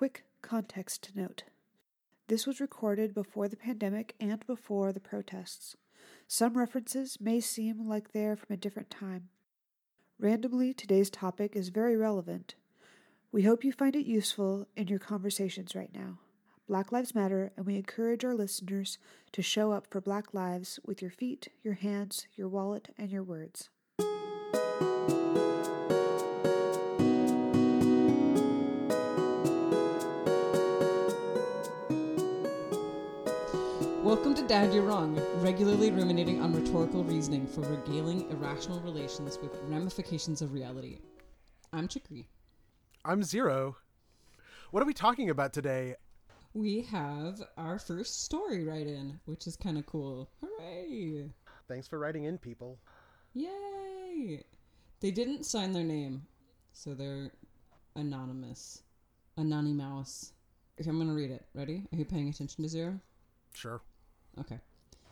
quick context note. This was recorded before the pandemic and before the protests. Some references may seem like they're from a different time. Randomly, today's topic is very relevant. We hope you find it useful in your conversations right now. Black Lives Matter, and we encourage our listeners to show up for Black lives with your feet, your hands, your wallet, and your words. Dad You're Wrong, regularly ruminating on rhetorical reasoning for regaling irrational relations with ramifications of reality. I'm Chikri. I'm Zero. What are we talking about today? We have our first story right in, which is kind of cool. Hooray! Thanks for writing in, people. Yay! They didn't sign their name, so they're anonymous. Anonymous. Okay, I'm gonna read it. Ready? Are you paying attention to Zero? Sure. Okay.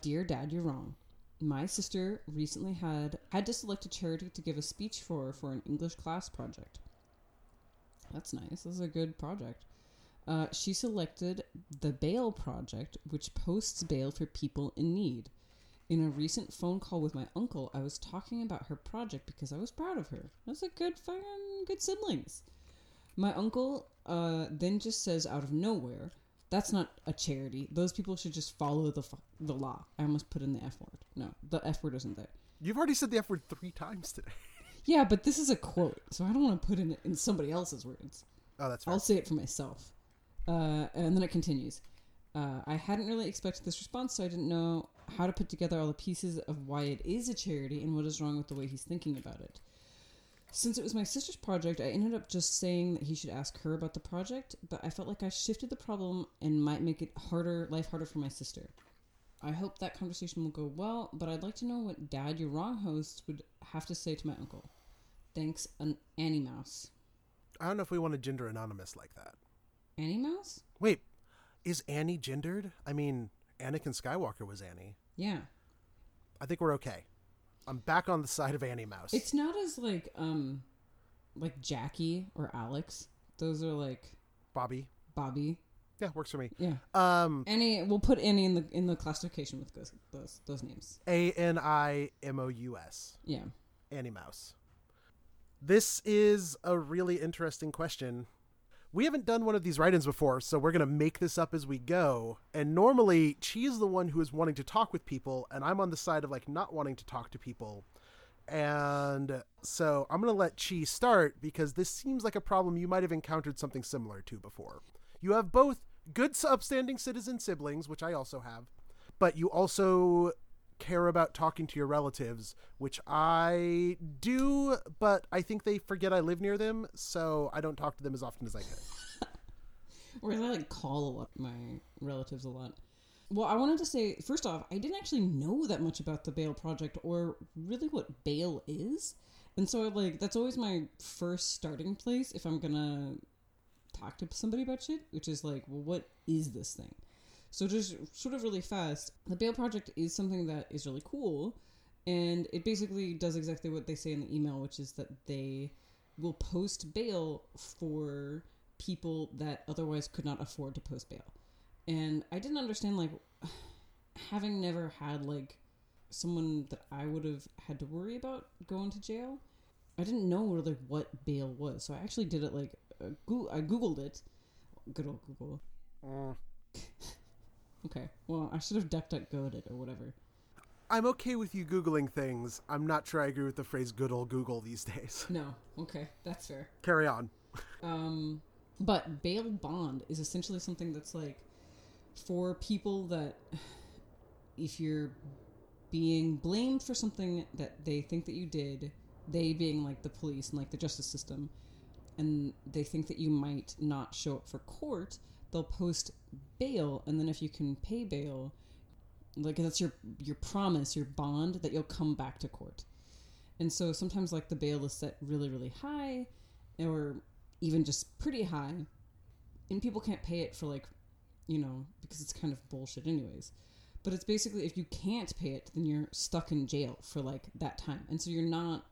Dear Dad, you're wrong. My sister recently had had to select a charity to give a speech for for an English class project. That's nice. This is a good project. Uh, she selected the Bail Project, which posts bail for people in need. In a recent phone call with my uncle, I was talking about her project because I was proud of her. That's a good fucking good siblings. My uncle uh, then just says out of nowhere, "That's not a charity. Those people should just follow the the law." I almost put in the f word. No, the f word isn't there. You've already said the F word three times today. Yeah, but this is a quote, so I don't want to put in in somebody else's words. Oh, that's fair. I'll say it for myself. Uh, and then it continues. Uh, I hadn't really expected this response, so I didn't know how to put together all the pieces of why it is a charity and what is wrong with the way he's thinking about it. Since it was my sister's project, I ended up just saying that he should ask her about the project, but I felt like I shifted the problem and might make it harder, life harder for my sister. I hope that conversation will go well, but I'd like to know what Dad, your wrong host, would have to say to my uncle. Thanks, an Annie Mouse. I don't know if we want to gender anonymous like that. Annie Mouse? Wait, is Annie gendered? I mean, Anakin Skywalker was Annie. Yeah. I think we're okay. I'm back on the side of Annie Mouse. It's not as like um like Jackie or Alex. Those are like Bobby. Bobby. Yeah, works for me. Yeah. Um, Any we'll put Annie in the in the classification with those those those names. A N I M O U S. Yeah. Annie Mouse. This is a really interesting question. We haven't done one of these write ins before, so we're going to make this up as we go. And normally, Chi is the one who is wanting to talk with people, and I'm on the side of like not wanting to talk to people. And so I'm going to let Chi start because this seems like a problem you might have encountered something similar to before. You have both good, upstanding citizen siblings, which I also have, but you also care about talking to your relatives, which I do, but I think they forget I live near them, so I don't talk to them as often as I could. Whereas I like call a lot my relatives a lot. Well, I wanted to say first off, I didn't actually know that much about the Bail Project or really what bail is, and so like that's always my first starting place if I'm gonna talk to somebody about shit, which is like, well, what is this thing? So just sort of really fast, the Bail Project is something that is really cool, and it basically does exactly what they say in the email, which is that they will post bail for people that otherwise could not afford to post bail. And I didn't understand like having never had like someone that I would have had to worry about going to jail. I didn't know really what bail was, so I actually did it like uh, Goo- I googled it. Good old Google. Mm. Okay, well I should have duck duck goed it or whatever. I'm okay with you Googling things. I'm not sure I agree with the phrase good old Google these days. No, okay, that's fair. Carry on. Um, but bail bond is essentially something that's like for people that if you're being blamed for something that they think that you did, they being like the police and like the justice system, and they think that you might not show up for court, they'll post bail, and then if you can pay bail, like that's your your promise, your bond that you'll come back to court. And so sometimes like the bail is set really really high, or even just pretty high, and people can't pay it for like, you know, because it's kind of bullshit anyways. But it's basically if you can't pay it, then you're stuck in jail for like that time, and so you're not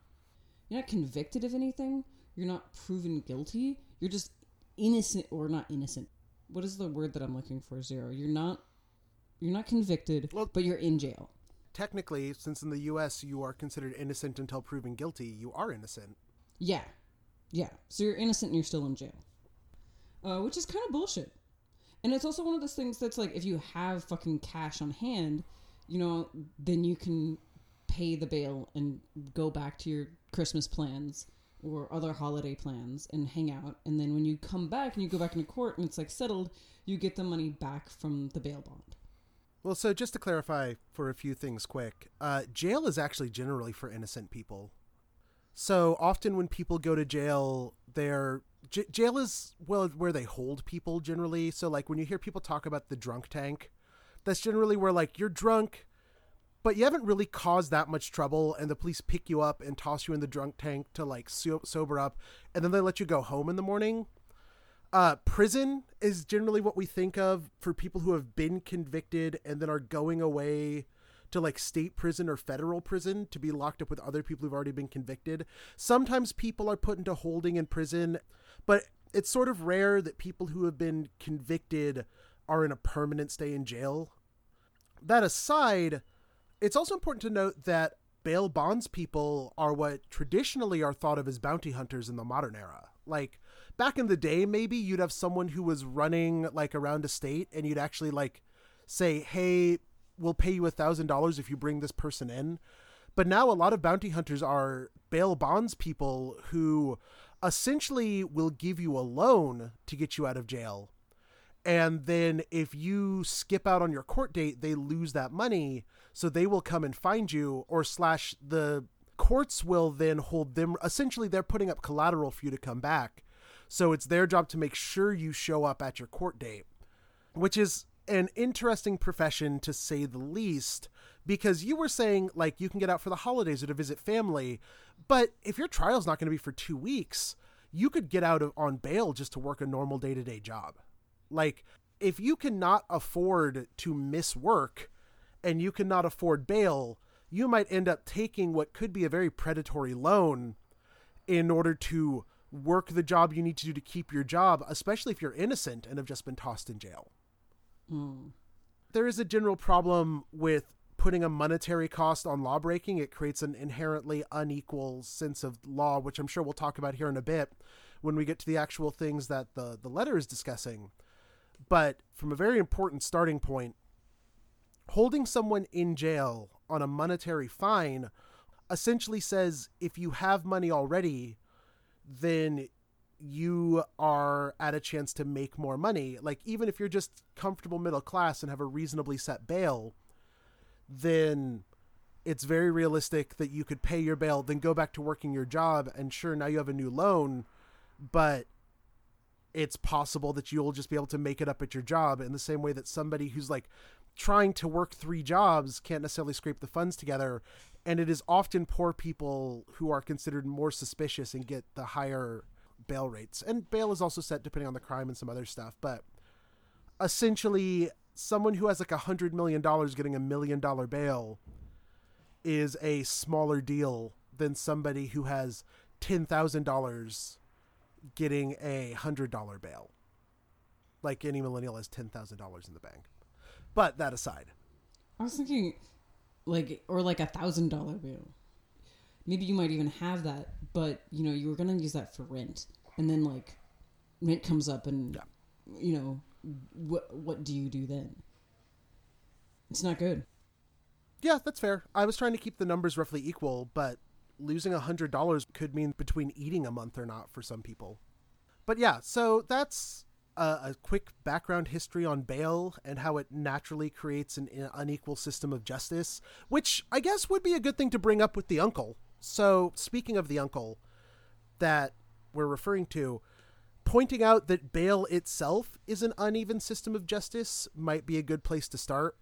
you're not convicted of anything. You're not proven guilty. You're just innocent or not innocent. What is the word that I'm looking for? Zero. You're not you're not convicted, Well- but you're in jail. Technically, since in the U.S. you are considered innocent until proven guilty, you are innocent. Yeah. Yeah. So you're innocent and you're still in jail. Uh, which is kind of bullshit. And it's also one of those things that's like if you have fucking cash on hand, you know, then you can pay the bail and go back to your Christmas plans or other holiday plans and hang out. And then when you come back and you go back into court and it's like settled, you get the money back from the bail bond. Well, so just to clarify for a few things quick, uh, jail is actually generally for innocent people. So often when people go to jail, they're j- jail is well where they hold people generally. So like when you hear people talk about the drunk tank, that's generally where like you're drunk, but you haven't really caused that much trouble, and the police pick you up and toss you in the drunk tank to like so- sober up, and then they let you go home in the morning. Uh, prison is generally what we think of for people who have been convicted and then are going away to like state prison or federal prison to be locked up with other people who've already been convicted. Sometimes people are put into holding in prison, but it's sort of rare that people who have been convicted are in a permanent stay in jail. That aside, it's also important to note that bail bonds people are what traditionally are thought of as bounty hunters in the modern era. Like back in the day, maybe you'd have someone who was running like around a state and you'd actually like say, hey, we'll pay you a thousand dollars if you bring this person in. But now a lot of bounty hunters are bail bonds people who essentially will give you a loan to get you out of jail. And then if you skip out on your court date, they lose that money. So they will come and find you, or slash the courts will then hold them. Essentially, they're putting up collateral for you to come back. So it's their job to make sure you show up at your court date, which is an interesting profession to say the least. Because you were saying, like, you can get out for the holidays or to visit family. But if your trial's not going to be for two weeks, you could get out of, on bail just to work a normal day to day job. Like, if you cannot afford to miss work and you cannot afford bail, you might end up taking what could be a very predatory loan in order to work the job you need to do to keep your job, especially if you're innocent and have just been tossed in jail. Mm. There is a general problem with putting a monetary cost on lawbreaking. It creates an inherently unequal sense of law, which I'm sure we'll talk about here in a bit when we get to the actual things that the, the letter is discussing. But from a very important starting point, holding someone in jail on a monetary fine essentially says if you have money already, then you are at a chance to make more money. Like, even if you're just comfortable middle class and have a reasonably set bail, then it's very realistic that you could pay your bail, then go back to working your job, and sure, now you have a new loan, but it's possible that you'll just be able to make it up at your job in the same way that somebody who's like trying to work three jobs can't necessarily scrape the funds together. And it is often poor people who are considered more suspicious and get the higher bail rates. And bail is also set depending on the crime and some other stuff. But essentially, someone who has like a hundred million dollars getting a million dollar bail is a smaller deal than somebody who has ten thousand dollars getting a hundred dollar bail. Like any millennial has ten thousand dollars in the bank. But that aside, I was thinking, like, or like a thousand dollar bill. Maybe you might even have that, but you know, you were gonna use that for rent, and then like, rent comes up, and Yeah. you know, what what do you do then? It's not good. yeah, that's fair. I was trying to keep the numbers roughly equal, but losing a hundred dollars could mean between eating a month or not for some people. But yeah, so that's a, a quick background history on bail and how it naturally creates an in- unequal system of justice, which I guess would be a good thing to bring up with the uncle. So, speaking of the uncle that we're referring to, pointing out that bail itself is an uneven system of justice might be a good place to start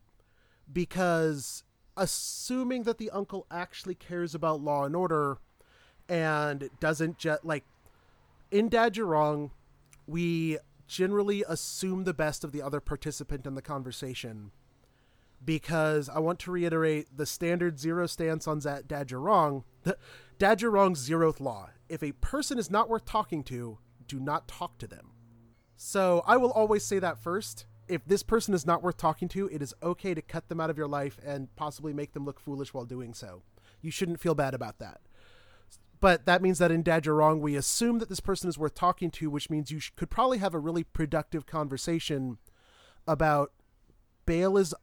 because assuming that the uncle actually cares about law and order and doesn't just like in dad you're wrong we generally assume the best of the other participant in the conversation. Because i want to reiterate the standard zero stance on that dad you're wrong zeroth law. If a person is not worth talking to do not talk to them. So I will always say that first. If this person is not worth talking to, it is okay to cut them out of your life and possibly make them look foolish while doing so. You shouldn't feel bad about that. But that means that in Dad You're Wrong, we assume that this person is worth talking to, which means you sh- could probably have a really productive conversation about bail is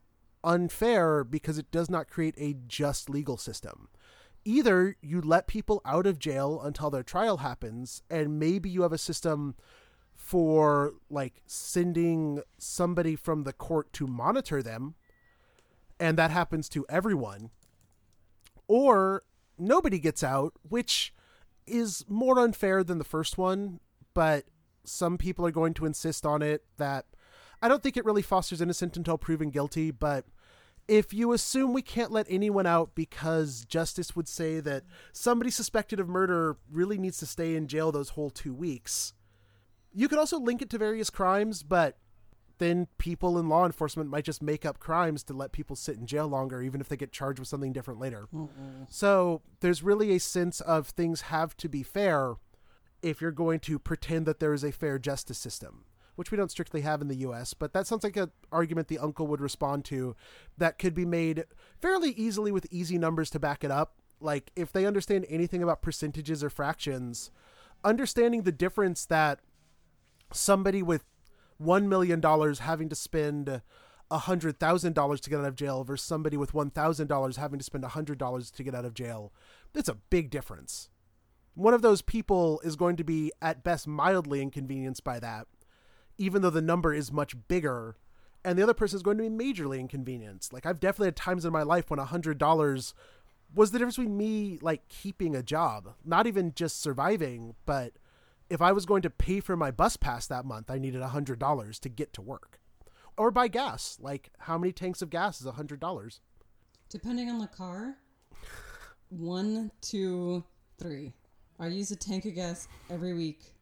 unfair because it does not create a just legal system. Either you let people out of jail until their trial happens, and maybe you have a system for like sending somebody from the court to monitor them, and that happens to everyone, or nobody gets out, which is more unfair than the first one, but some people are going to insist on it that I don't think it really fosters innocent until proven guilty, but if you assume we can't let anyone out because justice would say that somebody suspected of murder really needs to stay in jail those whole two weeks, you could also link it to various crimes, but then people in law enforcement might just make up crimes to let people sit in jail longer, even if they get charged with something different later. Mm-mm. So there's really a sense of things have to be fair if you're going to pretend that there is a fair justice system which we don't strictly have in the US, but that sounds like an argument the uncle would respond to that could be made fairly easily with easy numbers to back it up. Like, if they understand anything about percentages or fractions, understanding the difference that somebody with $1 million having to spend $100,000 to get out of jail versus somebody with $1,000 having to spend $100 to get out of jail, it's a big difference. One of those people is going to be, at best, mildly inconvenienced by that even though the number is much bigger and the other person is going to be majorly inconvenienced like i've definitely had times in my life when a hundred dollars was the difference between me like keeping a job not even just surviving but if i was going to pay for my bus pass that month i needed a hundred dollars to get to work or buy gas like how many tanks of gas is a hundred dollars Depending on the car, one, two, three. I use a tank of gas every week,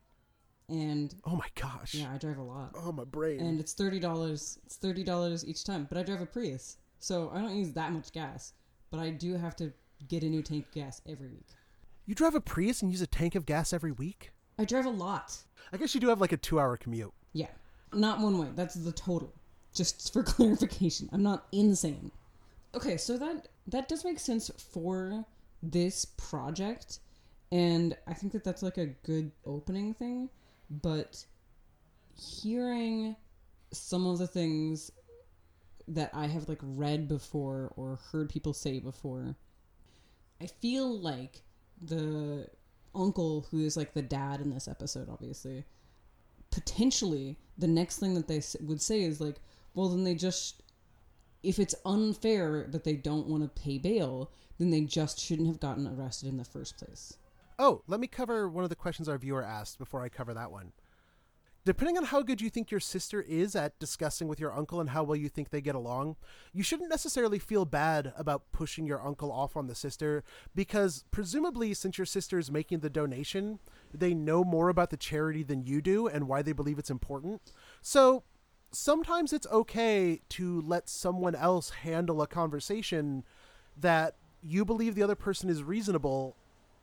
and oh my gosh yeah, I drive a lot. oh my brain And it's thirty dollars. It's thirty dollars each time. But I drive a Prius, so I don't use that much gas. But I do have to get a new tank of gas every week. you drive a prius and use a tank of gas every week I drive a lot. i guess you do have like a two hour commute Yeah, not one way. That's the total. Just for clarification, I'm not insane. Okay, so that that does make sense for this project, and I think that that's like a good opening thing. But hearing some of the things that I have like read before or heard people say before, I feel like the uncle who is like the dad in this episode, obviously, potentially the next thing that they would say is like, well, then they just, if it's unfair that they don't want to pay bail, then they just shouldn't have gotten arrested in the first place. Oh, let me cover one of the questions our viewer asked before I cover that one. Depending on how good you think your sister is at discussing with your uncle and how well you think they get along, you shouldn't necessarily feel bad about pushing your uncle off on the sister because presumably since your sister is making the donation, they know more about the charity than you do and why they believe it's important. So, sometimes it's okay to let someone else handle a conversation that you believe the other person is reasonable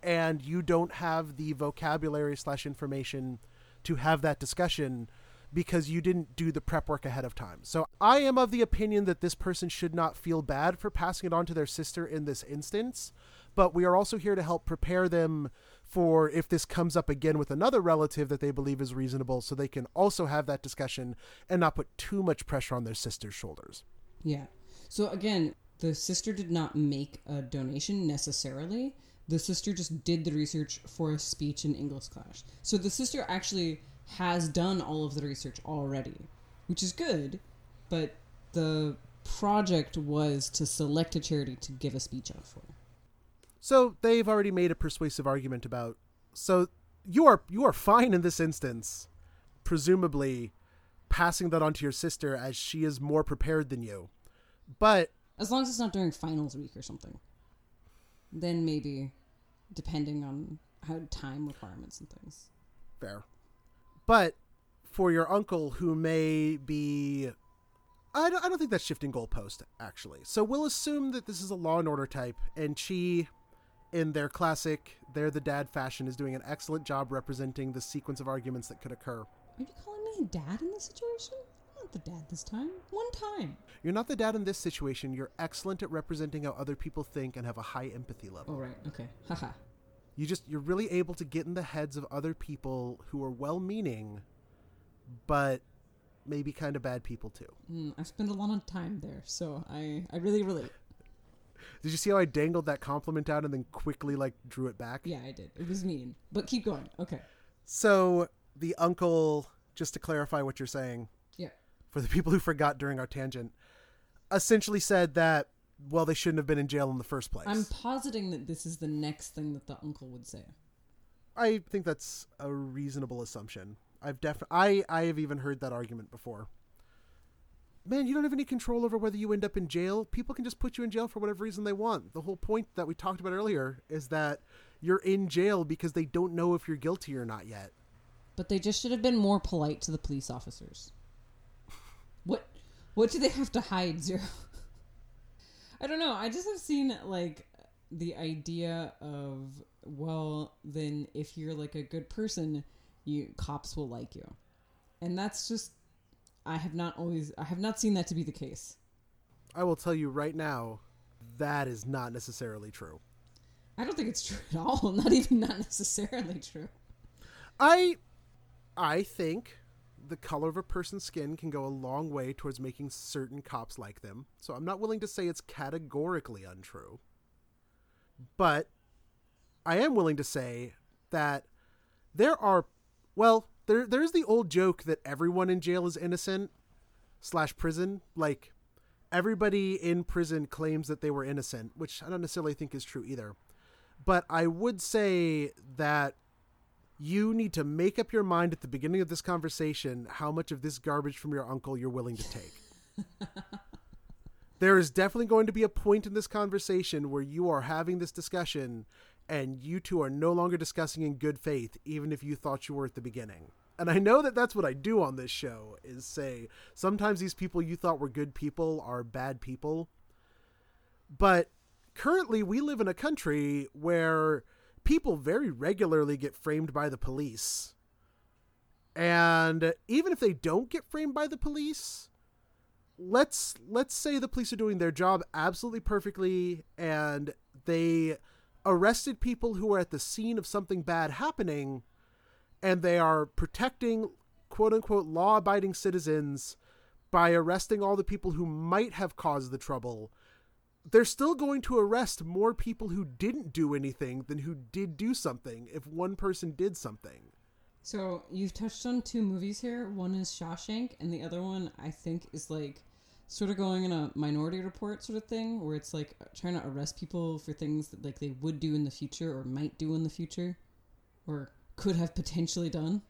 and you don't have the vocabulary slash information to have that discussion because you didn't do the prep work ahead of time. So I am of the opinion that this person should not feel bad for passing it on to their sister in this instance, but we are also here to help prepare them for if this comes up again with another relative that they believe is reasonable so they can also have that discussion and not put too much pressure on their sister's shoulders. Yeah. So again, the sister did not make a donation necessarily. The sister just did the research for a speech in English class. So the sister actually has done all of the research already, which is good, but the project was to select a charity to give a speech out for. So they've already made a persuasive argument about. So you are you are fine in this instance, presumably passing that on to your sister as she is more prepared than you. But As long as it's not during finals week or something. Then maybe, depending on how time requirements and things. fair. But for your uncle who may be I don't, I don't think that's shifting goalpost actually. So we'll assume that this is a law and order type and she in their classic they're the dad fashion is doing an excellent job representing the sequence of arguments that could occur. Are you calling me dad in this situation? Not the dad this time. One time. You're not the dad in this situation. You're excellent at representing how other people think and have a high empathy level. Oh, right. Okay. Haha. You just you're really able to get in the heads of other people who are well-meaning, but maybe kind of bad people too. Mm, I've spent a lot of time there, so I, I really relate. Did you see how I dangled that compliment out and then quickly like drew it back? Yeah, I did. It was mean. But keep going. Okay. So the uncle, just to clarify what you're saying. For the people who forgot during our tangent, essentially said that well they shouldn't have been in jail in the first place. I'm positing that this is the next thing that the uncle would say. I think that's a reasonable assumption. I've def I I have even heard that argument before. Man, you don't have any control over whether you end up in jail. People can just put you in jail for whatever reason they want. The whole point that we talked about earlier is that you're in jail because they don't know if you're guilty or not yet. But they just should have been more polite to the police officers. What do they have to hide, Zero? I don't know. I just have seen like the idea of well, then if you're like a good person, you cops will like you. And that's just I have not always I have not seen that to be the case. I will tell you right now, that is not necessarily true. I don't think it's true at all. Not even not necessarily true. I I think the color of a person's skin can go a long way towards making certain cops like them. So I'm not willing to say it's categorically untrue. But I am willing to say that there are well, there there's the old joke that everyone in jail is innocent slash prison. Like everybody in prison claims that they were innocent, which I don't necessarily think is true either. But I would say that you need to make up your mind at the beginning of this conversation how much of this garbage from your uncle you're willing to take. there is definitely going to be a point in this conversation where you are having this discussion and you two are no longer discussing in good faith even if you thought you were at the beginning. And I know that that's what I do on this show is say sometimes these people you thought were good people are bad people. But currently we live in a country where people very regularly get framed by the police. And even if they don't get framed by the police, let's let's say the police are doing their job absolutely perfectly and they arrested people who are at the scene of something bad happening and they are protecting quote unquote law abiding citizens by arresting all the people who might have caused the trouble they're still going to arrest more people who didn't do anything than who did do something if one person did something. So you've touched on two movies here. One is Shawshank, and the other one I think is like sort of going in a Minority Report sort of thing, where it's like trying to arrest people for things that like they would do in the future or might do in the future, or could have potentially done.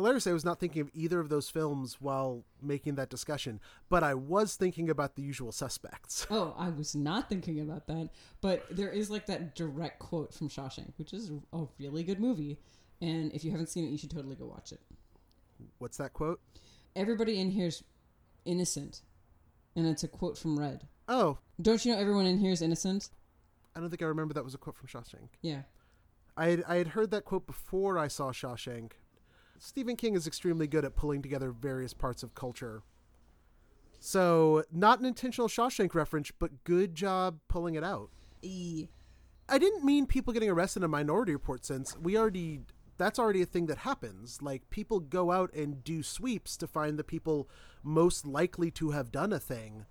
Hilarious, I was not thinking of either of those films while making that discussion, but I was thinking about the usual suspects. Oh, I was not thinking about that, but there is like that direct quote from Shawshank, which is a really good movie. And if you haven't seen it, you should totally go watch it. What's that quote? Everybody in here's innocent. And it's a quote from Red. Oh, Don't you know everyone in here is innocent? I don't think I remember that was a quote from Shawshank. Yeah. I had, I had heard that quote before I saw Shawshank. Stephen King is extremely good at pulling together various parts of culture. So, not an intentional Shawshank reference, but good job pulling it out. E. I didn't mean people getting arrested in a minority report sense. We already that's already a thing that happens. Like people go out and do sweeps to find the people most likely to have done a thing.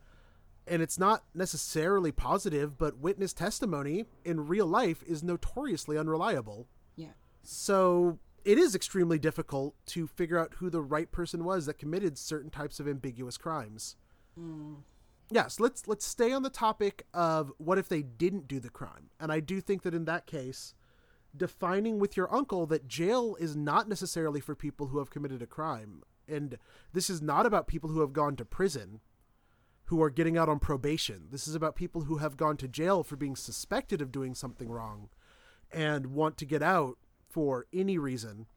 And it's not necessarily positive, but witness testimony in real life is notoriously unreliable. Yeah. So it is extremely difficult to figure out who the right person was that committed certain types of ambiguous crimes. Mm. Yes, let's let's stay on the topic of what if they didn't do the crime. And I do think that in that case, defining with your uncle that jail is not necessarily for people who have committed a crime. And this is not about people who have gone to prison who are getting out on probation. This is about people who have gone to jail for being suspected of doing something wrong and want to get out for any reason.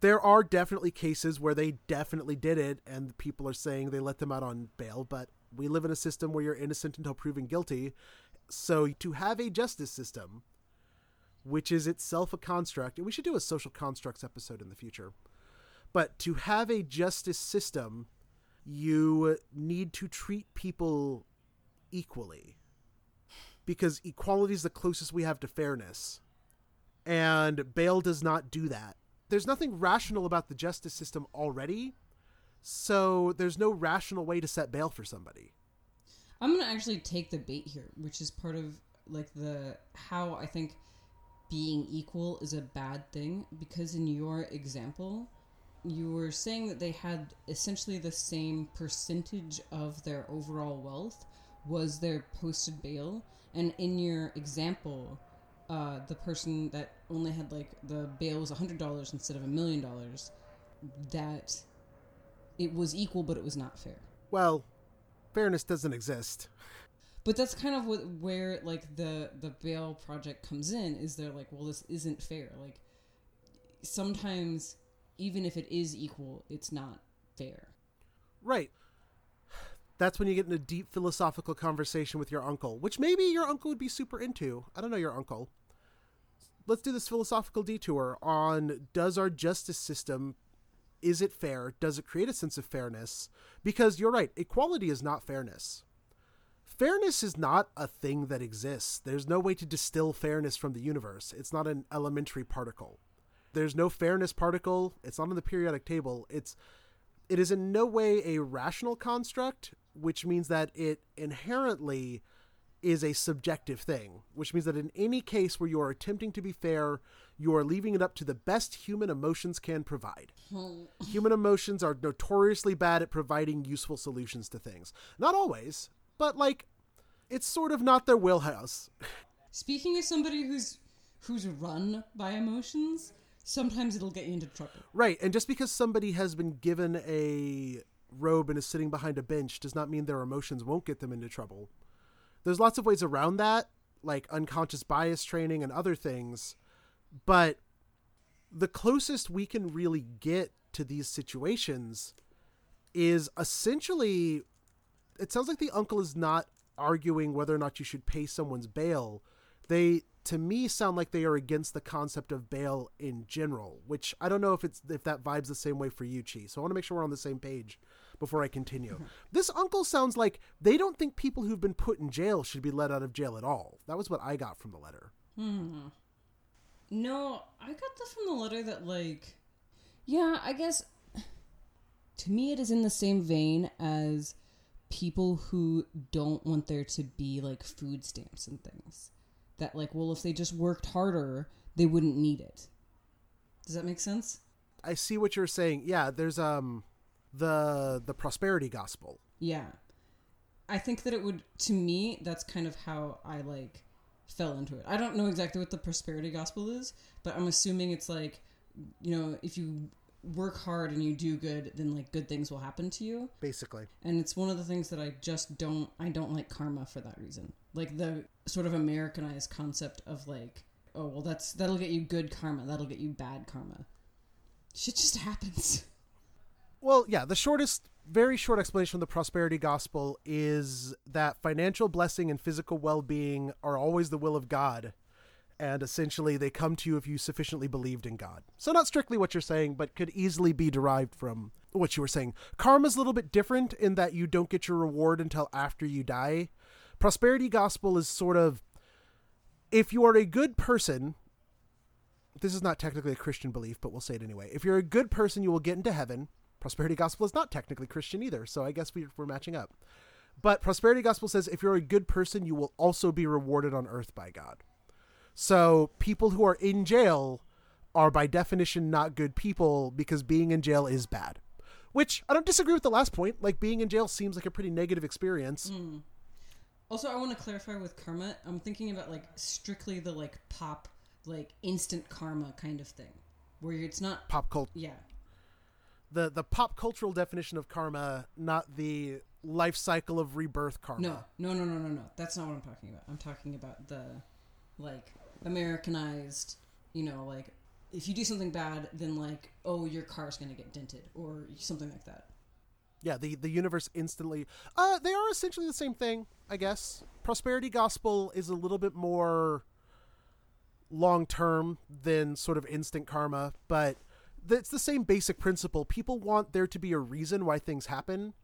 There are definitely cases where they definitely did it and people are saying they let them out on bail, but we live in a system where you're innocent until proven guilty. So to have a justice system, which is itself a construct, and we should do a social constructs episode in the future. But to have a justice system, you need to treat people equally. Because equality is the closest we have to fairness. And bail does not do that. There's nothing rational about the justice system already, so there's no rational way to set bail for somebody. I'm gonna actually take the bait here, which is part of like the how I think being equal is a bad thing because in your example, you were saying that they had essentially the same percentage of their overall wealth was their posted bail, and in your example, uh, the person that only had like the bail was hundred dollars instead of a million dollars, that it was equal, but it was not fair. Well, fairness doesn't exist. But that's kind of what where like the the bail project comes in is they're like, well, this isn't fair. Like sometimes even if it is equal, it's not fair. Right. That's when you get in a deep philosophical conversation with your uncle, which maybe your uncle would be super into. I don't know your uncle. Let's do this philosophical detour on does our justice system is it fair? Does it create a sense of fairness? Because you're right, equality is not fairness. Fairness is not a thing that exists. There's no way to distill fairness from the universe. It's not an elementary particle. There's no fairness particle. It's not on the periodic table. It's it is in no way a rational construct, which means that it inherently is a subjective thing, which means that in any case where you are attempting to be fair, you are leaving it up to the best human emotions can provide. Hmm. human emotions are notoriously bad at providing useful solutions to things. Not always, but like it's sort of not their wheelhouse. Speaking as somebody who's who's run by emotions, sometimes it'll get you into trouble. Right, and just because somebody has been given a robe and is sitting behind a bench does not mean their emotions won't get them into trouble. There's lots of ways around that, like unconscious bias training and other things, but the closest we can really get to these situations is essentially it sounds like the uncle is not arguing whether or not you should pay someone's bail. They to me sound like they are against the concept of bail in general, which I don't know if it's if that vibes the same way for you, Chi. So I want to make sure we're on the same page before I continue. This uncle sounds like they don't think people who've been put in jail should be let out of jail at all. That was what I got from the letter. Hmm. No, I got that from the letter that like yeah, I guess to me it is in the same vein as people who don't want there to be like food stamps and things. That like, well, if they just worked harder, they wouldn't need it. Does that make sense? I see what you're saying. Yeah, there's um the the prosperity gospel. Yeah. I think that it would to me that's kind of how I like fell into it. I don't know exactly what the prosperity gospel is, but I'm assuming it's like you know, if you work hard and you do good, then like good things will happen to you. Basically. And it's one of the things that I just don't I don't like karma for that reason. Like the sort of Americanized concept of like, oh well that's that'll get you good karma, that'll get you bad karma. Shit just happens. Well, yeah, the shortest very short explanation of the prosperity gospel is that financial blessing and physical well-being are always the will of God and essentially they come to you if you sufficiently believed in God. So not strictly what you're saying, but could easily be derived from what you were saying. Karma's a little bit different in that you don't get your reward until after you die. Prosperity gospel is sort of if you are a good person, this is not technically a Christian belief, but we'll say it anyway. If you're a good person, you will get into heaven. Prosperity gospel is not technically Christian either, so I guess we, we're matching up. But prosperity gospel says if you're a good person, you will also be rewarded on earth by God. So people who are in jail are by definition not good people because being in jail is bad. Which I don't disagree with the last point. Like being in jail seems like a pretty negative experience. Mm. Also, I want to clarify with karma. I'm thinking about like strictly the like pop, like instant karma kind of thing, where it's not pop culture. Yeah. The the pop cultural definition of karma, not the life cycle of rebirth karma. No, no, no, no, no, no. That's not what I'm talking about. I'm talking about the like Americanized, you know, like if you do something bad, then like, oh, your car's gonna get dented or something like that. Yeah, the the universe instantly. Uh, they are essentially the same thing, I guess. Prosperity gospel is a little bit more long term than sort of instant karma, but It's the same basic principle. People want there to be a reason why things happen,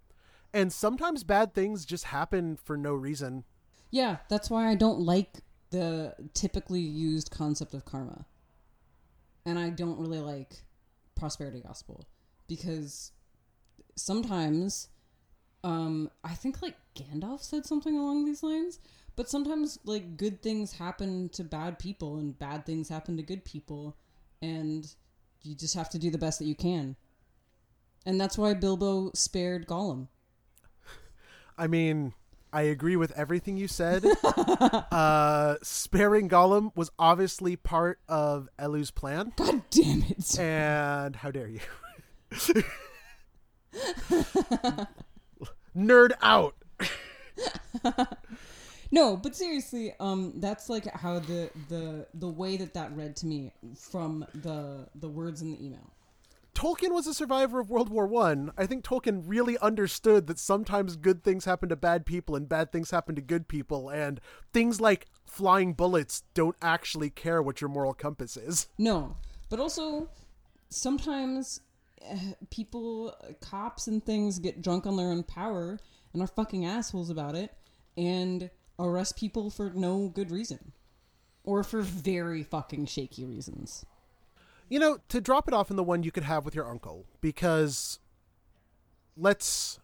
and sometimes bad things just happen for no reason. Yeah, that's why I don't like the typically used concept of karma. And I don't really like prosperity gospel because sometimes um I think like Gandalf said something along these lines, but sometimes like good things happen to bad people and bad things happen to good people and you just have to do the best that you can. And that's why Bilbo spared Gollum. I mean, I agree with everything you said. uh, sparing Gollum was obviously part of Eru's plan. God damn it. And how dare you? Nerd out. No, but seriously, um, that's like how the the the way that that read to me from the the words in the email. Tolkien was a survivor of World War One. I. I think Tolkien really understood that sometimes good things happen to bad people and bad things happen to good people, and things like flying bullets don't actually care what your moral compass is. No, but also sometimes uh, people, cops and things, get drunk on their own power and are fucking assholes about it, and arrest people for no good reason, or for very fucking shaky reasons you know, to drop it off in the one you could have with your uncle, because let's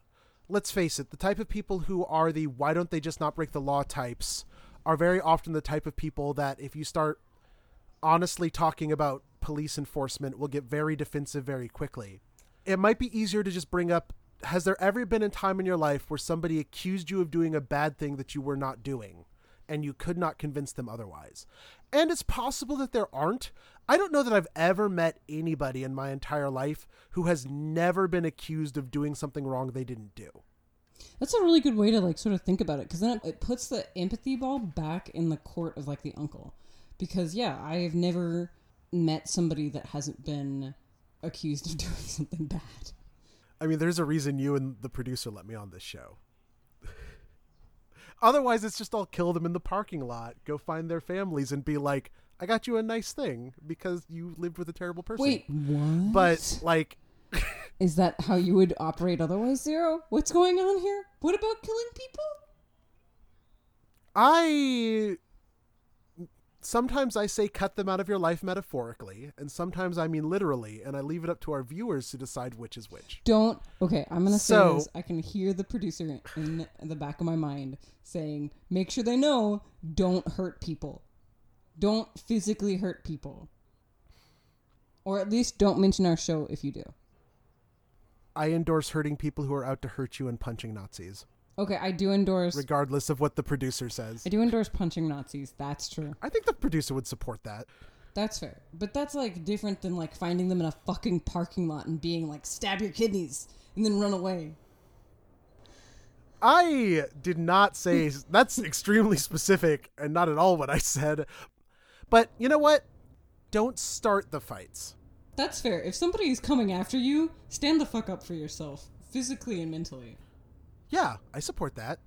let's face it, the type of people who are the why don't they just not break the law types are very often the type of people that if you start honestly talking about police enforcement will get very defensive very quickly. It might be easier to just bring up has there ever been a time in your life where somebody accused you of doing a bad thing that you were not doing and you could not convince them otherwise? And it's possible that there aren't. I don't know that I've ever met anybody in my entire life who has never been accused of doing something wrong they didn't do. That's a really good way to like sort of think about it because then it, puts the empathy ball back in the court of like the uncle. Because yeah, I have never met somebody that hasn't been accused of doing something bad. I mean, there's a reason you and the producer let me on this show. Otherwise, it's just I'll kill them in the parking lot, go find their families, and be like, I got you a nice thing because you lived with a terrible person. Wait, what? But, like. Is that how you would operate otherwise, Zero? What's going on here? What about killing people? I sometimes I say cut them out of your life metaphorically, and sometimes I mean literally, and I leave it up to our viewers to decide which is which. Don't. Okay, I'm gonna say this. I can hear the producer in the back of my mind saying, "Make sure they know. Don't hurt people. Don't physically hurt people, or at least don't mention our show if you do." I endorse hurting people who are out to hurt you and punching Nazis. Okay, I do endorse. Regardless of what the producer says. I do endorse punching Nazis. That's true. I think the producer would support that. That's fair. But that's like different than like finding them in a fucking parking lot and being like, stab your kidneys and then run away. I did not say that's extremely specific and not at all what I said. But you know what? Don't start the fights. That's fair. If somebody is coming after you, stand the fuck up for yourself, physically and mentally. Yeah, I support that.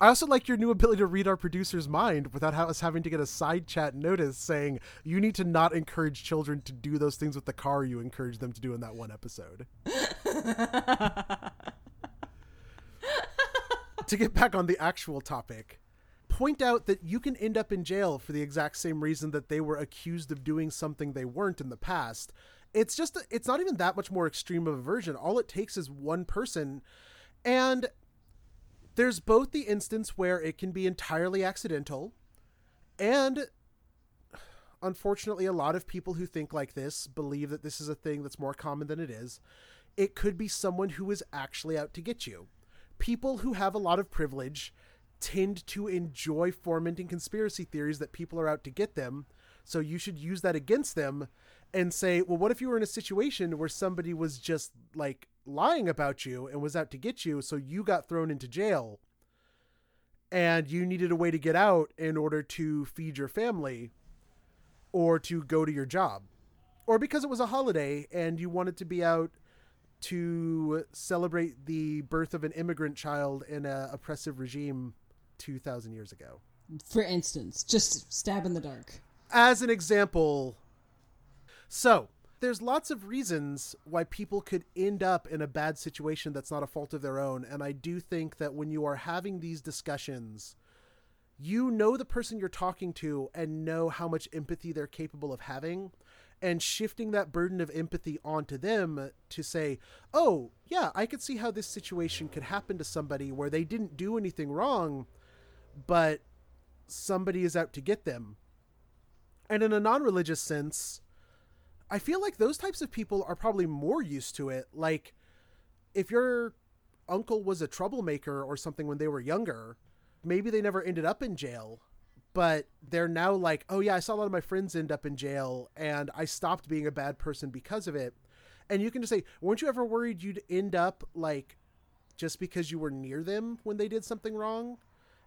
I also like your new ability to read our producer's mind without us having to get a side chat notice saying you need to not encourage children to do those things with the car you encourage them to do in that one episode. to get back on the actual topic, point out that you can end up in jail for the exact same reason that they were accused of doing something they weren't in the past. It's just, it's not even that much more extreme of a version. All it takes is one person and there's both the instance where it can be entirely accidental, and unfortunately, a lot of people who think like this believe that this is a thing that's more common than it is. It could be someone who is actually out to get you. People who have a lot of privilege tend to enjoy fomenting conspiracy theories that people are out to get them. So you should use that against them and say, well, what if you were in a situation where somebody was just like lying about you and was out to get you, so you got thrown into jail and you needed a way to get out in order to feed your family or to go to your job? Or because it was a holiday and you wanted to be out to celebrate the birth of an immigrant child in an oppressive regime 2000 years ago. For instance just stab in the dark. As an example so there's lots of reasons why people could end up in a bad situation that's not a fault of their own. And I do think that when you are having these discussions, you know the person you're talking to and know how much empathy they're capable of having. And shifting that burden of empathy onto them to say, oh, yeah, I could see how this situation could happen to somebody where they didn't do anything wrong, but somebody is out to get them. And in a non religious sense, I feel like those types of people are probably more used to it. Like, if your uncle was a troublemaker or something when they were younger, maybe they never ended up in jail, but they're now like, oh yeah, I saw a lot of my friends end up in jail and I stopped being a bad person because of it. And you can just say, weren't you ever worried you'd end up like just because you were near them when they did something wrong?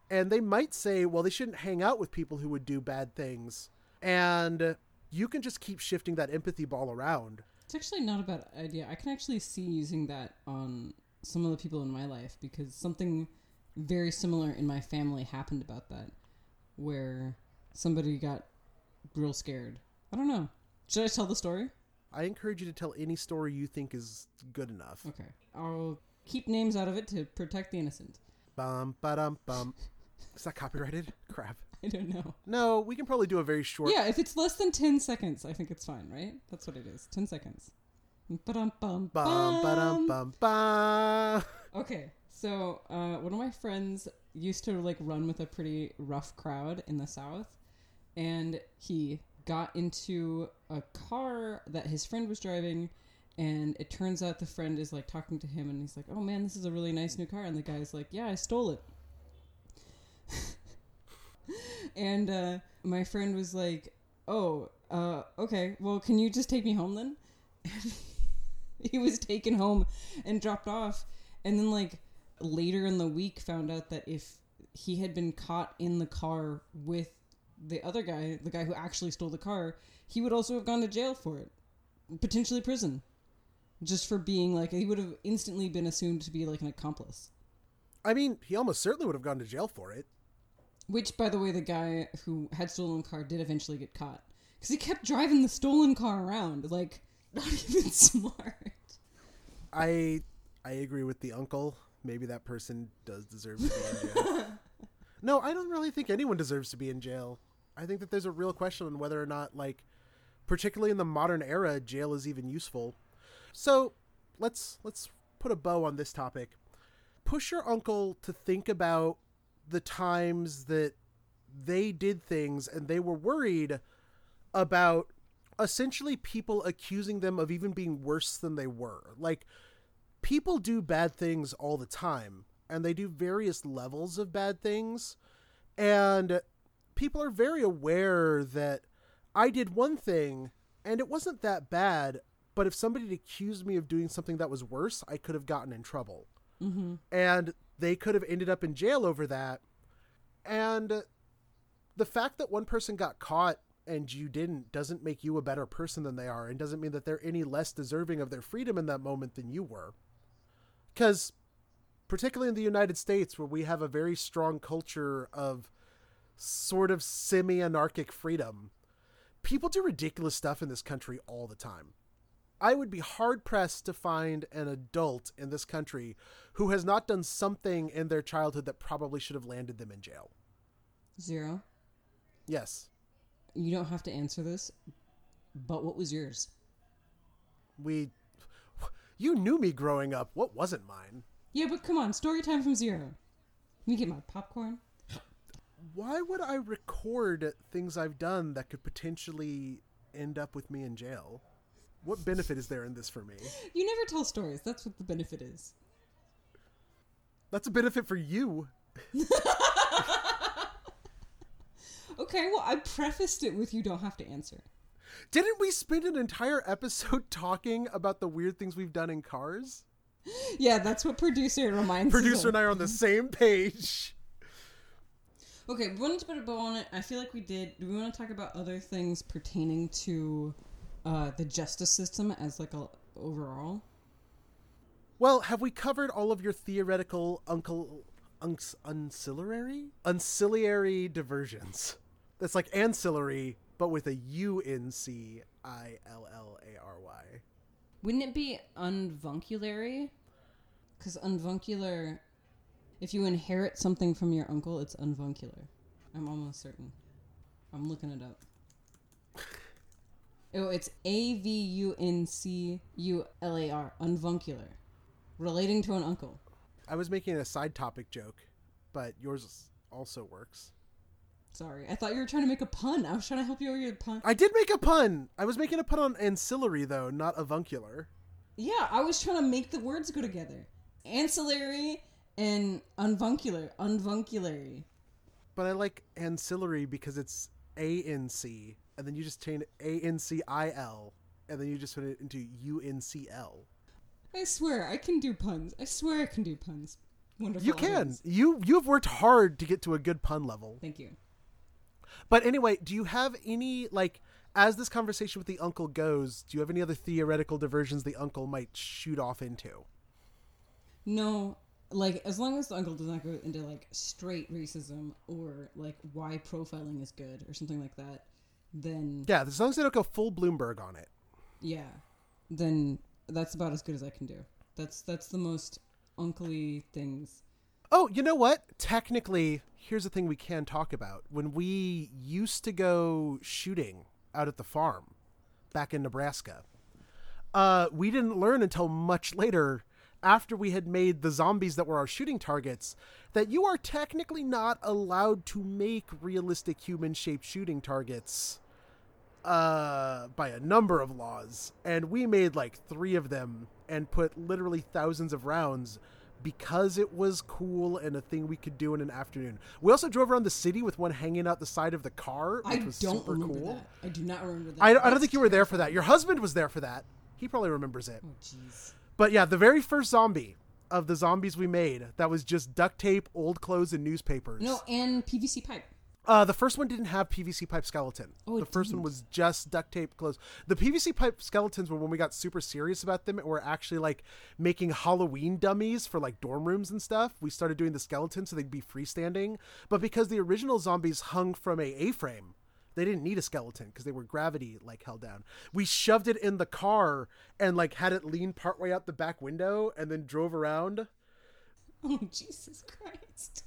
And they might say, well, they shouldn't hang out with people who would do bad things. And you can just keep shifting that empathy ball around. It's actually not a bad idea. I can actually see using that on some of the people in my life because something very similar in my family happened about that, where somebody got real scared. I don't know. Should I tell the story? I encourage you to tell any story you think is good enough. Okay. I'll keep names out of it to protect the innocent. Bum ba dum bum. Is that copyrighted? Crap. I don't know. No, we can probably do a very short. Yeah, if it's less than 10 seconds, I think it's fine, right? That's what it is. 10 seconds. Ba-dum, bum, Bum ba dum bum. Okay, so uh, one of my friends used to like run with a pretty rough crowd in the south, and he got into a car that his friend was driving, and it turns out the friend is like talking to him, and he's like, "Oh man, this is a really nice new car," and the guy's like, "Yeah, I stole it." And uh, my friend was like, "Oh, uh, okay. Well, can you just take me home then?" he was taken home and dropped off, and then like later in the week found out that if he had been caught in the car with the other guy, the guy who actually stole the car, he would also have gone to jail for it, potentially prison, just for being like he would have instantly been assumed to be like an accomplice. I mean, he almost certainly would have gone to jail for it. Which, by the way, the guy who had stolen the car did eventually get caught because he kept driving the stolen car around, like not even smart. I I agree with the uncle. Maybe that person does deserve to be in jail. no, I don't really think anyone deserves to be in jail. I think that there's a real question on whether or not, like, particularly in the modern era, jail is even useful. So let's let's put a bow on this topic. Push your uncle to think about the times that they did things and they were worried about essentially people accusing them of even being worse than they were. Like people do bad things all the time and they do various levels of bad things and people are very aware that I did one thing and it wasn't that bad, but if somebody had accused me of doing something that was worse, I could have gotten in trouble. Mm-hmm. And they could have ended up in jail over that. And the fact that one person got caught and you didn't doesn't make you a better person than they are and doesn't mean that they're any less deserving of their freedom in that moment than you were. Because, particularly in the United States, where we have a very strong culture of sort of semi anarchic freedom, people do ridiculous stuff in this country all the time. I would be hard pressed to find an adult in this country who has not done something in their childhood that probably should have landed them in jail. Zero. Yes, You don't have to answer this, but what was yours? we. You knew me growing up. What wasn't mine? Yeah, but come on, story time from zero. Let me get my popcorn. Why would I record things I've done that could potentially end up with me in jail? What benefit is there in this for me? You never tell stories. That's what the benefit is. That's a benefit for you. Okay, well, I prefaced it with you don't have to answer. Didn't we spend an entire episode talking about the weird things we've done in cars? Yeah, that's what producer reminds us Producer and I are on the same page. Okay, we wanted to put a bow on it. I feel like we did. Do we want to talk about other things pertaining to uh, the justice system as like a overall? Well, have we covered all of your theoretical uncle unc- ancillary ancillary diversions? That's like ancillary but with a U N C I L L A R Y. Wouldn't it be unvunculary? Because unvuncular, if you inherit something from your uncle, it's unvuncular. I'm almost certain. I'm looking it up. Oh, it's A V U N C U L A R, unvuncular. Relating to an uncle. I was making a side topic joke, but yours also works. Sorry, I thought you were trying to make a pun. I was trying to help you with your pun. I did make a pun. I was making a pun on ancillary though, not avuncular. Yeah, I was trying to make the words go together. Ancillary and unvuncular. Unvunculary. But I like ancillary because it's A N C, and then you just change A N C I L, and then you just put it into U N C L. I swear, I can do puns. I swear I can do puns. Wonderful. You can. audience. You you've worked hard to get to a good pun level. Thank you. But anyway, do you have any like as this conversation with the uncle goes, do you have any other theoretical diversions the uncle might shoot off into? No, like as long as the uncle does not go into like straight racism or like why profiling is good or something like that, then Yeah, as long as they don't go full Bloomberg on it. yeah, then that's about as good as I can do. That's that's the most uncly things. Oh, you know what? Technically, here's the thing we can talk about. When we used to go shooting out at the farm back in Nebraska, uh, we didn't learn until much later, after we had made the zombies that were our shooting targets, that you are technically not allowed to make realistic human shaped shooting targets uh, by a number of laws. And we made like three of them and put literally thousands of rounds because it was cool and a thing we could do in an afternoon. We also drove around the city with one hanging out the side of the car, which I was super cool. that. I do not remember that. I, I don't think you were there for that. Your husband was there for that. He probably remembers it. Oh jeez. But yeah, the very first zombie of the zombies we made that was just duct tape, old clothes, and newspapers. No, and PVC pipe. Uh, the first one didn't have PVC pipe skeleton. Oh, the first one didn't. was just duct tape clothes. The PVC pipe skeletons were when we got super serious about them and we're actually like making Halloween dummies for like dorm rooms and stuff. We started doing the skeletons so they'd be freestanding. But because the original zombies hung from a A-frame, they didn't need a skeleton because they were gravity like held down. We shoved it in the car and like had it lean partway out the back window and then drove around. Oh Jesus Christ.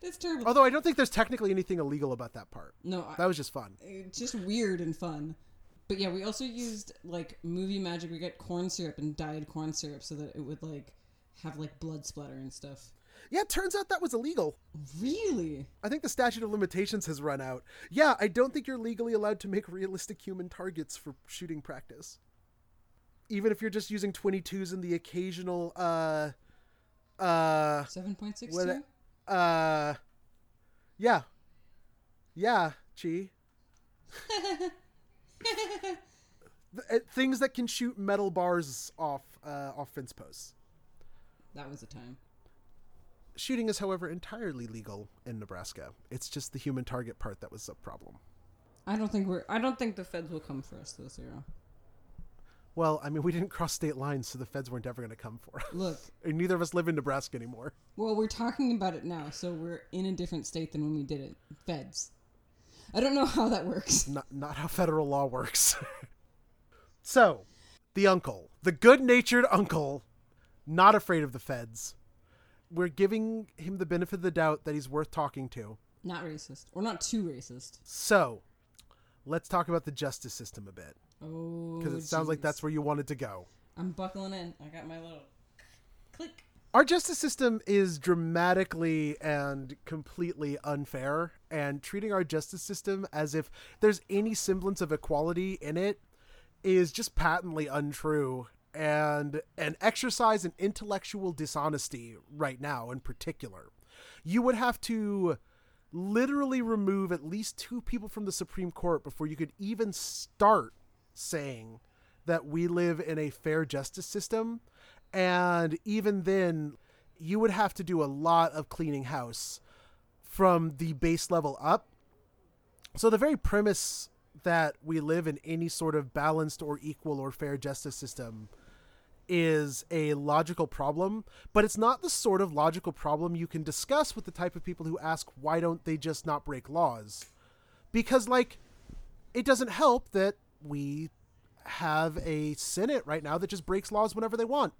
That's terrible. Although I don't think there's technically anything illegal about that part. no, I, That was just fun. it's just weird and fun. But yeah, we also used like movie magic. We got corn syrup and dyed corn syrup so that it would like have like blood splatter and stuff. Yeah, it turns out that was illegal. Really? I think the statute of limitations has run out. Yeah, I don't think you're legally allowed to make realistic human targets for shooting practice. Even if you're just using 22s and the occasional uh uh Seven point six What- uh yeah. Yeah, Chi. Things that can shoot metal bars off uh, off fence posts. That was a time. Shooting is, however, entirely legal in Nebraska. It's just the human target part that was a problem. I don't think we're. I don't think the feds will come for us though, Zero. Well, I mean, we didn't cross state lines, so the feds weren't ever going to come for us. Look, And neither of us live in Nebraska anymore. well, we're talking about it now, so we're in a different state than when we did it. Feds. I don't know how that works. Not, not how federal law works. so, the uncle, the good natured uncle, not afraid of the feds. We're giving him the benefit of the doubt that he's worth talking to. Not racist, or not too racist. So, let's talk about the justice system a bit. Oh, Because it sounds like that's where you wanted to go. I'm buckling in. I got my little click. Our justice system is dramatically and completely unfair, and treating our justice system as if there's any semblance of equality in it is just patently untrue and an exercise in intellectual dishonesty right now in particular. You would have to literally remove at least two people from the Supreme Court before you could even start saying that we live in a fair justice system. And even then, you would have to do a lot of cleaning house from the base level up. So, the very premise that we live in any sort of balanced or equal or fair justice system is a logical problem, but it's not the sort of logical problem you can discuss with the type of people who ask, why don't they just not break laws? Because, like, it doesn't help that we have a Senate right now that just breaks laws whenever they want.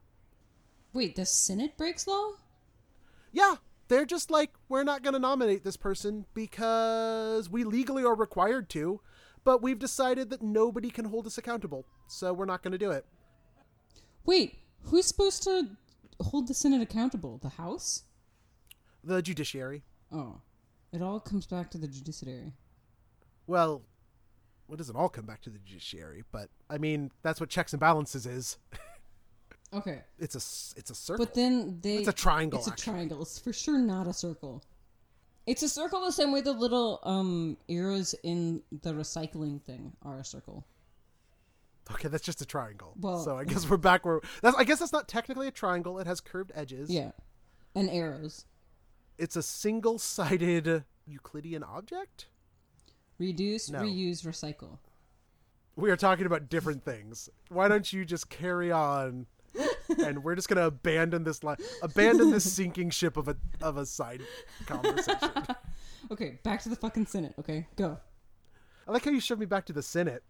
Wait, the Senate breaks law? Yeah, they're just like, we're not going to nominate this person because we legally are required to, but we've decided that nobody can hold us accountable, so we're not going to do it. Wait, who's supposed to hold the Senate accountable? The House? The judiciary. Oh. It all comes back to the judiciary. Well, well, it doesn't all come back to the judiciary, but I mean, that's what checks and balances is. Okay. It's a it's a circle. But then they It's a triangle, It's a triangle. It's for sure not a circle. It's a circle the same way the little um arrows in the recycling thing are a circle. Okay, that's just a triangle. Well- so I guess we're back where that's. I guess that's not technically a triangle. It has curved edges. Yeah. And arrows. It's a single-sided Euclidean object. Reduce, No. reuse, recycle. We are talking about different things. Why don't you just carry on? and we're just gonna abandon this line, abandon this sinking ship of a of a side conversation. Okay, back to the fucking Senate, okay? Go. I like how you shoved me back to the Senate.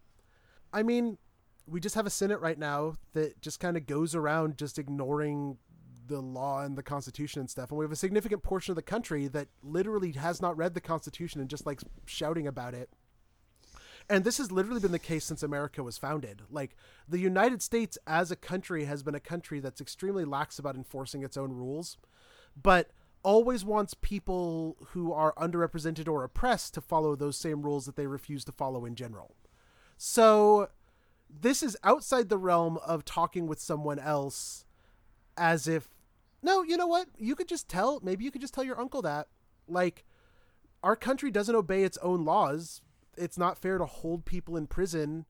I mean, we just have a Senate right now that just kind of goes around just ignoring the law and the Constitution and stuff. And we have a significant portion of the country that literally has not read the Constitution and just like shouting about it. And this has literally been the case since America was founded. Like, the United States as a country has been a country that's extremely lax about enforcing its own rules, but always wants people who are underrepresented or oppressed to follow those same rules that they refuse to follow in general. So, this is outside the realm of talking with someone else as if, no, you know what? You could just tell, maybe you could just tell your uncle that. Like, our country doesn't obey its own laws. It's not fair to hold people in prison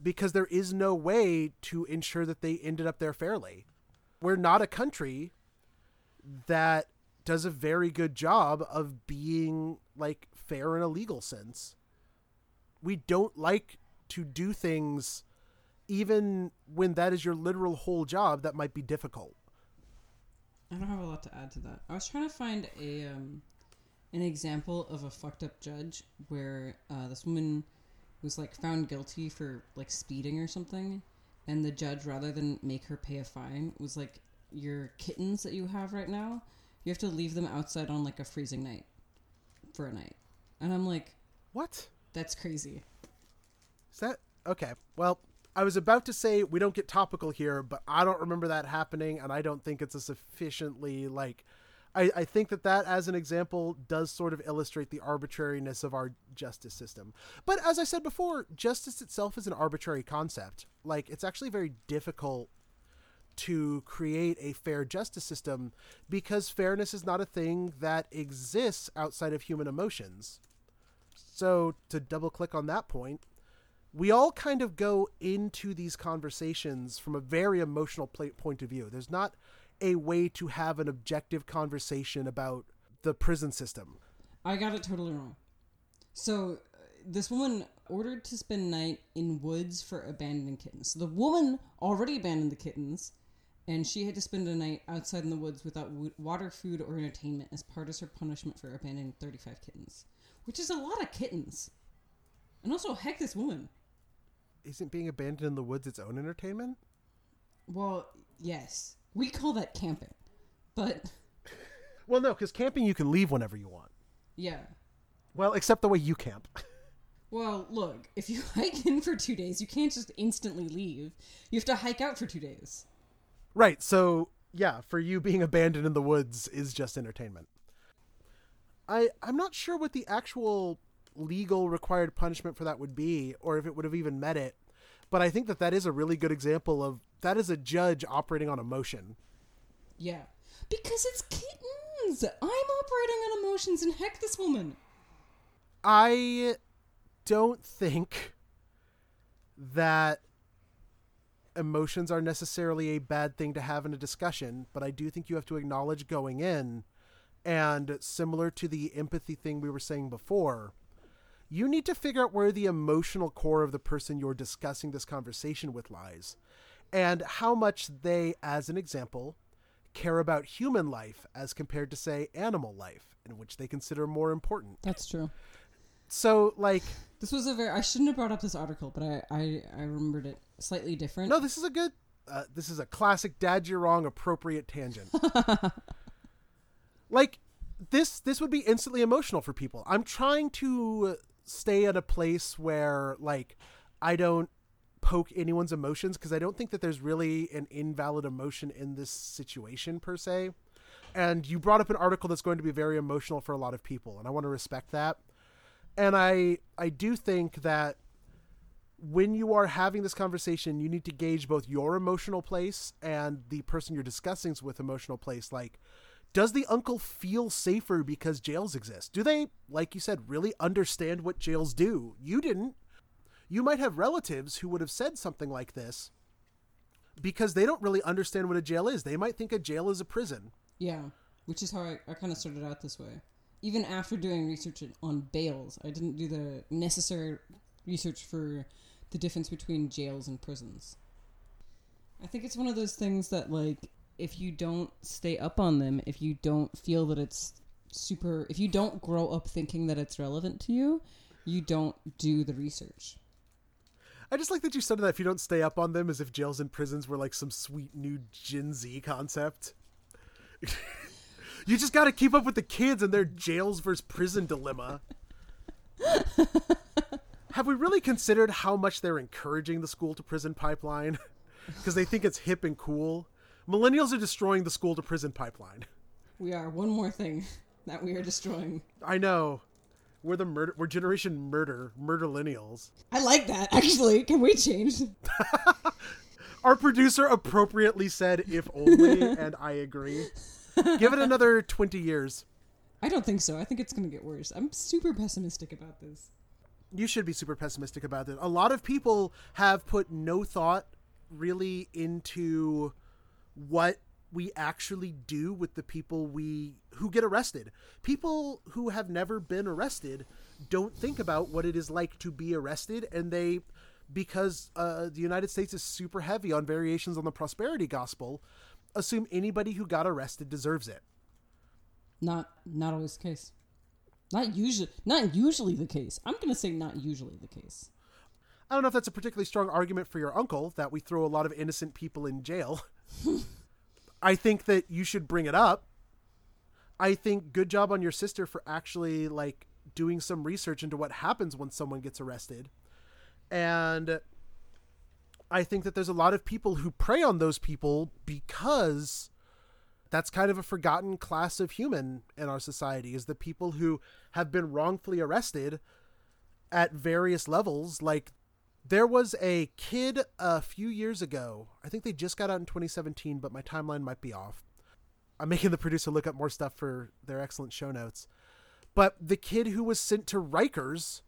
because there is no way to ensure that they ended up there fairly. We're not a country that does a very good job of being like fair in a legal sense. We don't like to do things even when that is your literal whole job that might be difficult. I don't have a lot to add to that. I was trying to find a um, an example of a fucked up judge where uh, this woman was like found guilty for like speeding or something, and the judge, rather than make her pay a fine, was like, "Your kittens that you have right now, you have to leave them outside on like a freezing night for a night." And I'm like, What? "That's crazy." Is that okay? Well, I was about to say we don't get topical here, but I don't remember that happening, and I don't think it's a sufficiently like. I, I think that that, as an example, does sort of illustrate the arbitrariness of our justice system. But as I said before, justice itself is an arbitrary concept. Like, it's actually very difficult to create a fair justice system because fairness is not a thing that exists outside of human emotions. So, to double click on that point, we all kind of go into these conversations from a very emotional point of view. There's not a way to have an objective conversation about the prison system. I got it totally wrong. So, uh, this woman ordered to spend night in woods for abandoning kittens. So the woman already abandoned the kittens, and she had to spend a night outside in the woods without water, food, or entertainment as part of her punishment for abandoning 35 kittens, which is a lot of kittens. And also, heck, this woman. Isn't being abandoned in the woods its own entertainment? Well, yes, we call that camping, but Well, no, because camping you can leave whenever you want. yeah. Well, except the way you camp. Well, look, if you hike in for two days, you can't just instantly leave. You have to hike out for two days. right, so yeah, for you being abandoned in the woods is just entertainment. I I'm not sure what the actual legal required punishment for that would be or if it would have even met it. But I think that that is a really good example of that is a judge operating on emotion. Yeah. Because it's kittens! I'm operating on emotions, and heck, this woman. I don't think that emotions are necessarily a bad thing to have in a discussion, but I do think you have to acknowledge going in. And similar to the empathy thing we were saying before, you need to figure out where the emotional core of the person you're discussing this conversation with lies and how much they, as an example, care about human life as compared to, say, animal life, in which they consider more important. That's true. So like This was a very. I shouldn't have brought up this article, but I I, I remembered it slightly different. no, this is a good uh, this is a classic dad you're wrong appropriate tangent. like this this would be instantly emotional for people. I'm trying to stay at a place where like I don't poke anyone's emotions because I don't think that there's really an invalid emotion in this situation per se. And you brought up an article that's going to be very emotional for a lot of people, and I want to respect that. And I I do think that when you are having this conversation, you need to gauge both your emotional place and the person you're discussing with emotional place. Like, does the uncle feel safer because jails exist? Do they, like you said, really understand what jails do? You didn't. You might have relatives who would have said something like this because they don't really understand what a jail is. They might think a jail is a prison. Yeah, which is how I, I kind of started out this way. Even after doing research on bails, I didn't do the necessary research for the difference between jails and prisons. I think it's one of those things that, like, if you don't stay up on them, if you don't feel that it's super, if you don't grow up thinking that it's relevant to you, you don't do the research. I just like that you said that if you don't stay up on them as if jails and prisons were like some sweet new Gen Z concept. you just got to keep up with the kids and their jails versus prison dilemma. Have we really considered how much they're encouraging the school to prison pipeline? Because they think it's hip and cool. Millennials are destroying the school to prison pipeline. We are one more thing that we are destroying. I know. We're the murder. We're generation murder. Murderlenials. I like that, actually. Can we change? Our producer appropriately said, "If only," and I agree. Give it another twenty years. I don't think so. I think it's going to get worse. I'm super pessimistic about this. You should be super pessimistic about it. A lot of people have put no thought really into what we actually do with the people we who get arrested. People who have never been arrested don't think about what it is like to be arrested and they because uh, the United States is super heavy on variations on the prosperity gospel, assume anybody who got arrested deserves it. Not not always the case. Not usually not usually the case. I'm going to say not usually the case. I don't know if that's a particularly strong argument for your uncle that we throw a lot of innocent people in jail. I think that you should bring it up. I think good job on your sister for actually like doing some research into what happens when someone gets arrested. And I think that there's a lot of people who prey on those people because that's kind of a forgotten class of human in our society is the people who have been wrongfully arrested at various levels like there was a kid a few years ago. I think they just got out in 2017, but my timeline might be off. I'm making the producer look up more stuff for their excellent show notes. But the kid who was sent to Rikers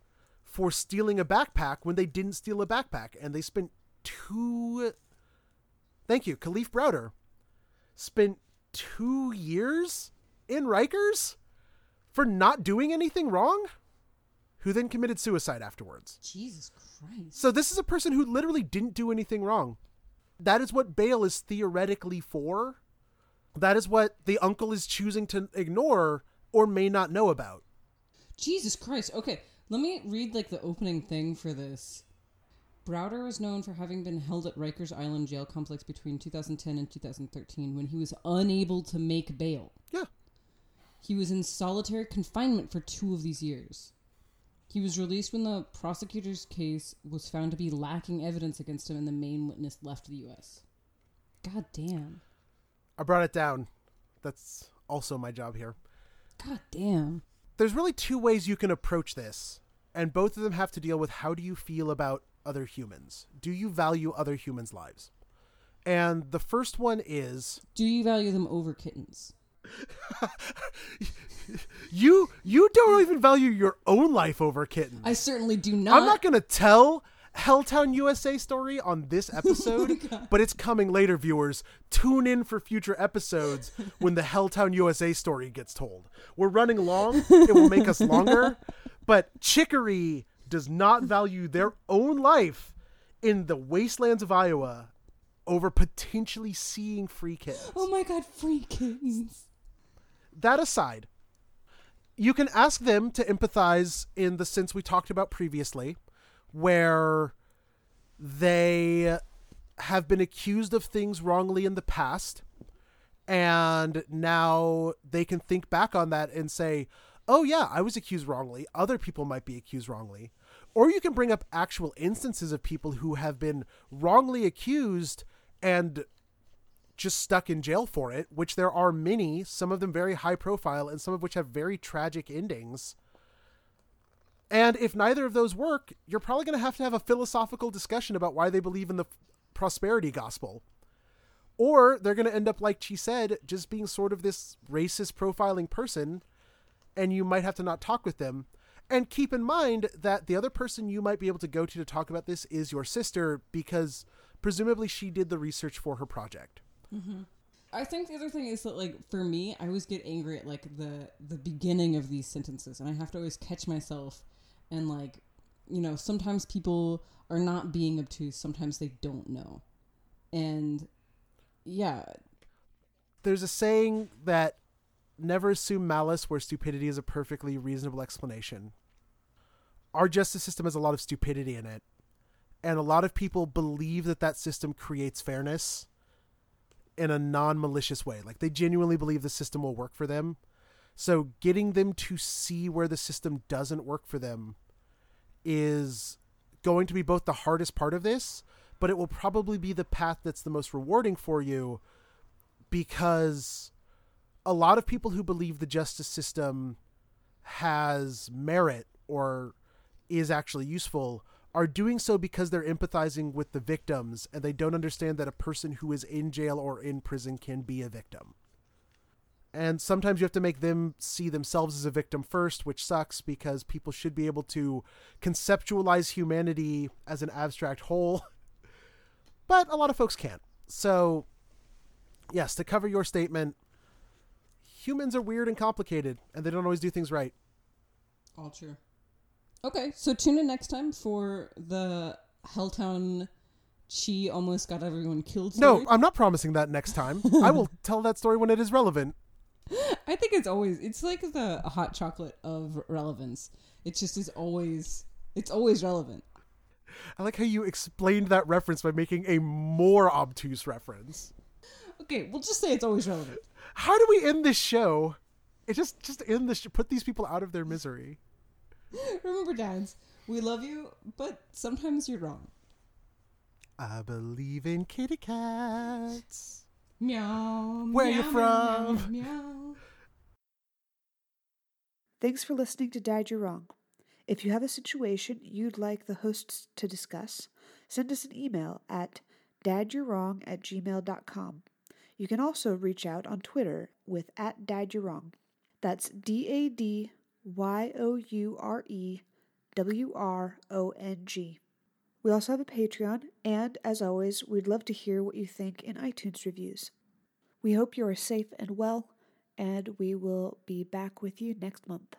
for stealing a backpack when they didn't steal a backpack, and they spent two. Thank you, Kalief Browder. Spent two years in Rikers for not doing anything wrong, who then committed suicide afterwards. Jesus Christ. So this is a person who literally didn't do anything wrong. That is what bail is theoretically for. That is what the uncle is choosing to ignore or may not know about. Jesus Christ. Okay, let me read like the opening thing for this. Browder is known for having been held at Rikers Island jail complex between 2010 and 2013 when he was unable to make bail. Yeah. He was in solitary confinement for two of these years. He was released when the prosecutor's case was found to be lacking evidence against him and the main witness left the U.S. God damn. I brought it down. That's also my job here. God damn. There's really two ways you can approach this, and both of them have to deal with how do you feel about other humans? Do you value other humans' lives? And the first one is Do you value them over kittens? you you don't even value your own life over kittens. I certainly do not. I'm not going to tell Helltown USA story on this oh episode, but it's coming later, viewers. Tune in for future episodes when the Helltown USA story gets told. We're running long, it will make us longer, but Chicory does not value their own life in the wastelands of Iowa over potentially seeing free kittens. Oh my god, free kittens. That aside, you can ask them to empathize in the sense we talked about previously, where they have been accused of things wrongly in the past, and now they can think back on that and say, oh, yeah, I was accused wrongly. Other people might be accused wrongly. Or you can bring up actual instances of people who have been wrongly accused and just stuck in jail for it, which there are many, some of them very high profile, and some of which have very tragic endings. And if neither of those work, you're probably going to have to have a philosophical discussion about why they believe in the prosperity gospel. Or they're going to end up, like she said, just being sort of this racist profiling person, and you might have to not talk with them. And keep in mind that the other person you might be able to go to to talk about this is your sister, because presumably she did the research for her project. Mm-hmm. I think the other thing is that, like, for me, I always get angry at like the the beginning of these sentences, and I have to always catch myself and like, you know, sometimes people are not being obtuse, sometimes they don't know, and yeah, there's a saying that never assume malice where stupidity is a perfectly reasonable explanation. Our justice system has a lot of stupidity in it, and a lot of people believe that that system creates fairness in a non malicious way. Like they genuinely believe the system will work for them. So getting them to see where the system doesn't work for them is going to be both the hardest part of this, but it will probably be the path that's the most rewarding for you because a lot of people who believe the justice system has merit or is actually useful are doing so because they're empathizing with the victims and they don't understand that a person who is in jail or in prison can be a victim. And sometimes you have to make them see themselves as a victim first, which sucks because people should be able to conceptualize humanity as an abstract whole. But a lot of folks can't. So, yes, to cover your statement, humans are weird and complicated, and they don't always do things right. All true. Okay, so tune in next time for the Helltown She almost got everyone killed. Story. No, I'm not promising that next time. I will tell that story when it is relevant. I think it's always it's like the hot chocolate of relevance. It just is always it's always relevant. I like how you explained that reference by making a more obtuse reference. Okay, we'll just say it's always relevant. How do we end this show? It just just end this. Put these people out of their misery. Remember, dads, we love you, but sometimes you're wrong. I believe in kitty cats. Meow. Where meow, you from? Meow, meow. Thanks for listening to Dad You're Wrong. If you have a situation you'd like the hosts to discuss, send us an email at dadyou'rewrong at gmail.com. You can also reach out on Twitter with at dadyou'rewrong. That's D A D Y O U R E W R O N G. We also have a Patreon, and as always, we'd love to hear what you think in iTunes reviews. We hope you are safe and well, and we will be back with you next month.